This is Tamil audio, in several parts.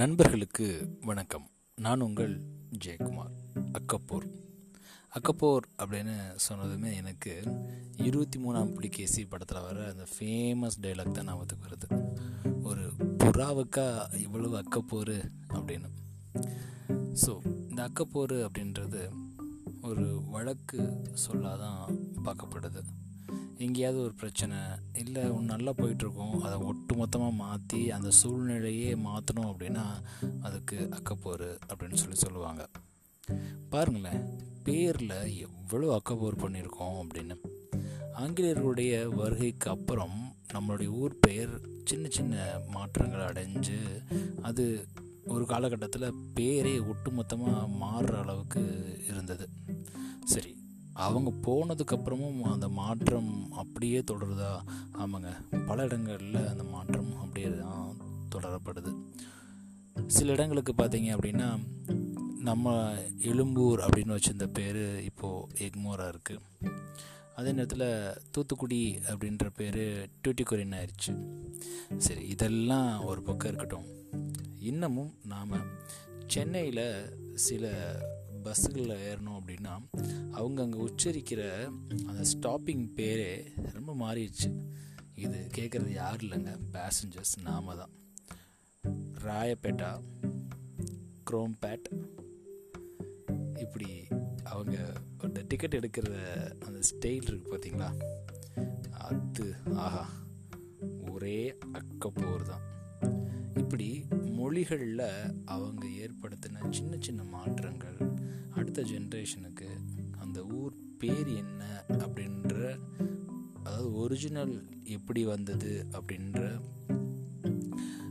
நண்பர்களுக்கு வணக்கம். நான் உங்கள் ஜெயக்குமார் அக்கப்போர். அக்கப்போர் அப்படின்னு சொன்னதுமே எனக்கு இருபத்தி மூணாம் புலிகேசி படத்தில் வர அந்த ஃபேமஸ் டைலாக் தான் ஞாபகத்துக்கு வருது. ஒரு புறாவுக்கா இவ்வளவு அக்கப்போர் அப்படின்னு. ஸோ இந்த அக்கப்போர் அப்படின்றது ஒரு வழக்கு சொல்லாதான் பார்க்கப்படுது. எங்கேயாவது ஒரு பிரச்சனை இல்லை ஒன்று நல்லா போயிட்டுருக்கோம் அதை ஒட்டு மொத்தமாக மாற்றி அந்த சூழ்நிலையே மாற்றணும் அப்படின்னா அதுக்கு அக்கப்போர் அப்படின்னு சொல்லி சொல்லுவாங்க. பாருங்களேன் பேரில் எவ்வளோ அக்கப்போர் பண்ணியிருக்கோம் அப்படின்னு. ஆங்கிலேயர்களுடைய வருகைக்கு அப்புறம் நம்மளுடைய ஊர் பெயர் சின்ன சின்ன மாற்றங்கள் அடைஞ்சு அது ஒரு காலகட்டத்தில் பேரே ஒட்டுமொத்தமாக மாறுற அளவுக்கு இருந்தது. சரி அவங்க போனதுக்கப்புறமும் அந்த மாற்றம் அப்படியே தொடருதா? ஆமாங்க. பல இடங்களில் அந்த மாற்றம் அப்படியே தான் தொடரப்படுது. சில இடங்களுக்கு பார்த்தீங்க அப்படின்னா நம்ம எழும்பூர் அப்படின்னு வச்சிருந்த பேர் இப்போது எக்மோராக இருக்குது அதே நேரத்தில் தூத்துக்குடி அப்படின்ற பேர் டூட்டிக்குரின் ஆயிடுச்சு சரி இதெல்லாம் ஒரு பக்கம் இருக்கட்டும். இன்னமும் நாம் சென்னையில் சில பஸ்ஸுகளில் ஏறணும் அப்படின்னா அவங்க அங்கே உச்சரிக்கிற அந்த ஸ்டாப்பிங் பேரே ரொம்ப மாறிடுச்சு. இது கேட்குறது யாரும் இல்லைங்க. பேசஞ்சர்ஸ் நாம தான். ராயப்பேட்டா குரோம்பேட் இப்படி அவங்க அந்த டிக்கெட் எடுக்கிற அந்த ஸ்டைல் இருக்குது பார்த்தீங்களா அது ஆஹா. ஒரே அக்கப்போர் தான். இப்படி மொழிகளில் அவங்க ஏற்படுத்தின சின்ன சின்ன மாற்றங்கள் அடுத்த ஜென்ரேஷனுக்கு அந்த ஊர் பேர் என்ன அப்படின்ற அதாவது ஒரிஜினல் எப்படி வந்தது அப்படின்ற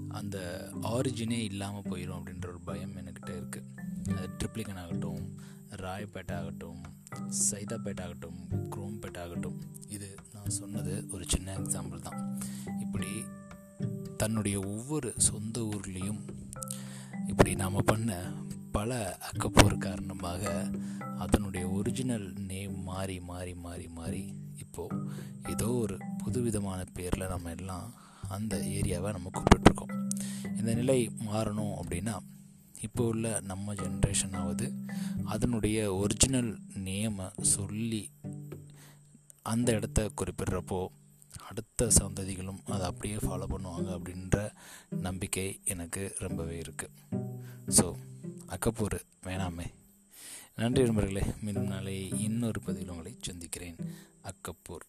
அந்த ஆரிஜினே இல்லாமல் போயிடும் அப்படின்ற ஒரு பயம் என்கிட்ட இருக்குது அது ட்ரிப்ளிகன் ஆகட்டும் ராயப்பேட்டை ஆகட்டும் சைதாப்பேட் ஆகட்டும் குரோம்பேட்டை ஆகட்டும் இது நான் சொன்னது ஒரு சின்ன எக்ஸாம்பிள் தான். இப்படி தன்னுடைய ஒவ்வொரு சொந்த ஊர்லேயும் இப்படி நாம் பண்ண பல அக்கப்போர் காரணமாக அதனுடைய ஒரிஜினல் நேம் மாறி மாறி மாறி மாறி இப்போது ஏதோ ஒரு புதுவிதமான பேரில் நம்ம எல்லாம் அந்த ஏரியாவை நம்ம கூப்பிட்டுருக்கோம். இந்த நிலை மாறணும் அப்படின்னா இப்போ உள்ள நம்ம ஜென்ரேஷனாவது அதனுடைய ஒரிஜினல் நேமை சொல்லி அந்த இடத்த குறிப்பிடுறப்போ அடுத்த சந்ததிகளும் அதை அப்படியே ஃபாலோ பண்ணுவாங்க அப்படின்ற நம்பிக்கை எனக்கு ரொம்பவே இருக்குது ஸோ அக்கப்பூர் வேணாமே. நன்றி நண்பர்களே. மீண்டும் நாளை இன்னொரு பதிவில் உங்களை சந்திக்கிறேன். அக்கப்பூர்